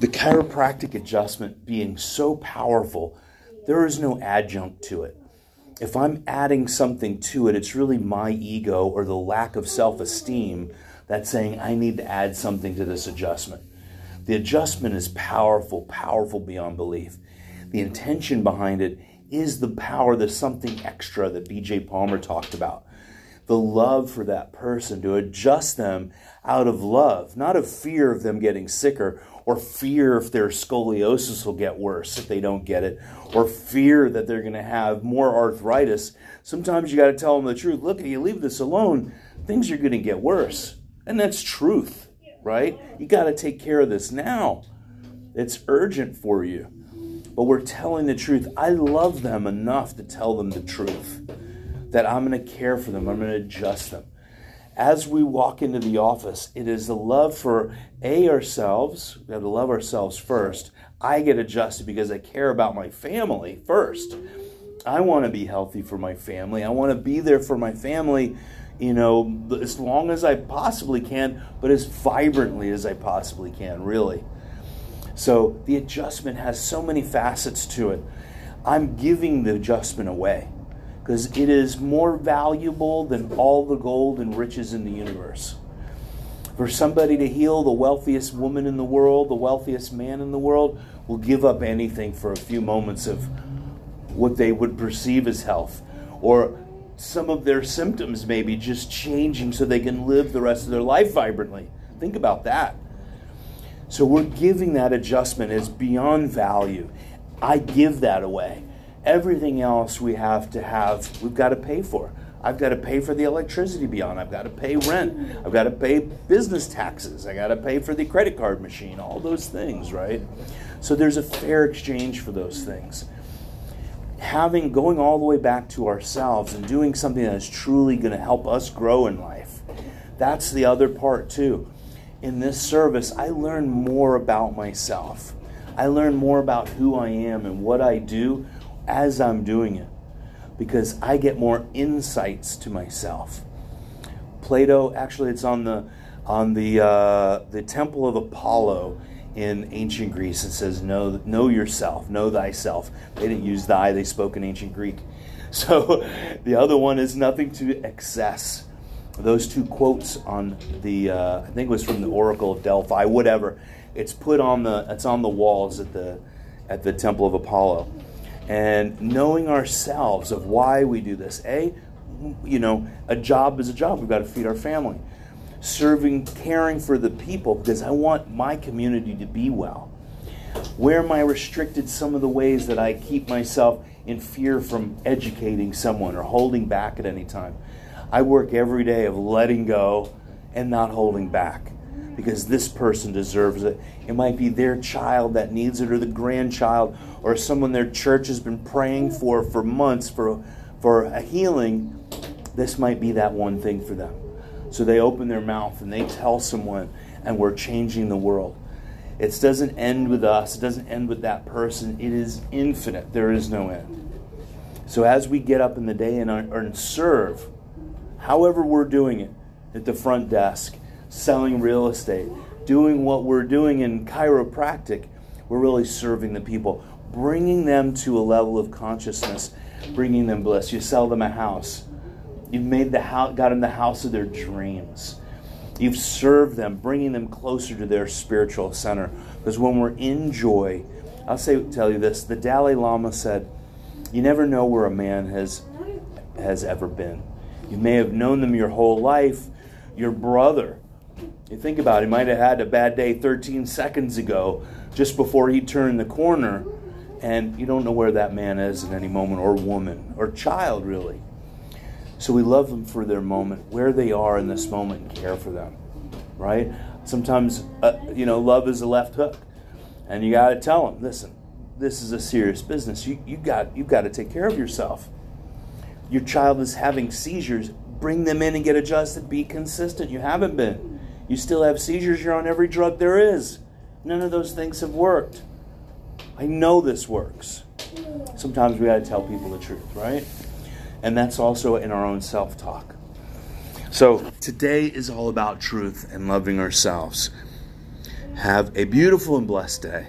the chiropractic adjustment being so powerful, there is no adjunct to it. If I'm adding something to it, it's really my ego or the lack of self esteem that's saying I need to add something to this adjustment. The adjustment is powerful, powerful beyond belief. The intention behind it is the power, the something extra that BJ Palmer talked about. The love for that person to adjust them out of love, not of fear of them getting sicker or fear if their scoliosis will get worse if they don't get it, or fear that they're going to have more arthritis. Sometimes you got to tell them the truth. Look, if you leave this alone, things are going to get worse. And that's truth, right? You got to take care of this now. It's urgent for you. But we're telling the truth. I love them enough to tell them the truth that I'm going to care for them, I'm going to adjust them as we walk into the office, it is the love for A, ourselves. We have to love ourselves first. I get adjusted because I care about my family first. I want to be healthy for my family. I want to be there for my family, you know, as long as I possibly can, but as vibrantly as I possibly can, really. So the adjustment has so many facets to it. I'm giving the adjustment away because it is more valuable than all the gold and riches in the universe. For somebody to heal the wealthiest woman in the world, the wealthiest man in the world, will give up anything for a few moments of what they would perceive as health. Or some of their symptoms maybe just changing so they can live the rest of their life vibrantly. Think about that. So we're giving that adjustment as beyond value. I give that away. Everything else we have to have, we've got to pay for. I've got to pay for the electricity beyond. I've got to pay rent. I've got to pay business taxes. I got to pay for the credit card machine, all those things, right? So there's a fair exchange for those things. Having going all the way back to ourselves and doing something that is truly going to help us grow in life. That's the other part too. In this service, I learn more about myself. I learn more about who I am and what I do as I'm doing it because I get more insights to myself. Plato, actually, it's on the on the uh, the temple of Apollo in ancient Greece. It says, "Know know yourself, know thyself." They didn't use "thy"; they spoke in ancient Greek. So the other one is nothing to excess. Those two quotes on the uh, I think it was from the Oracle of Delphi, whatever. It's put on the it's on the walls at the at the temple of Apollo and knowing ourselves of why we do this. A, you know, a job is a job. We've got to feed our family. Serving, caring for the people because I want my community to be well. Where am I restricted some of the ways that I keep myself in fear from educating someone or holding back at any time? I work every day of letting go and not holding back because this person deserves it. It might be their child that needs it or the grandchild or someone their church has been praying for for months for, for a healing, this might be that one thing for them. So they open their mouth and they tell someone, and we're changing the world. It doesn't end with us, it doesn't end with that person. It is infinite, there is no end. So as we get up in the day and, and serve, however we're doing it, at the front desk, selling real estate, doing what we're doing in chiropractic, we're really serving the people bringing them to a level of consciousness, bringing them bliss. You sell them a house. You've made the house, got them the house of their dreams. You've served them, bringing them closer to their spiritual center. Because when we're in joy, I'll say, tell you this: the Dalai Lama said, "You never know where a man has has ever been. You may have known them your whole life. Your brother, you think about it, he might have had a bad day 13 seconds ago, just before he turned the corner." and you don't know where that man is in any moment, or woman, or child, really. So we love them for their moment, where they are in this moment, and care for them, right? Sometimes, uh, you know, love is a left hook, and you got to tell them, listen, this is a serious business. You you got you got to take care of yourself. Your child is having seizures. Bring them in and get adjusted. Be consistent. You haven't been. You still have seizures. You're on every drug there is. None of those things have worked. I know this works. Sometimes we got to tell people the truth, right? And that's also in our own self talk. So today is all about truth and loving ourselves. Have a beautiful and blessed day.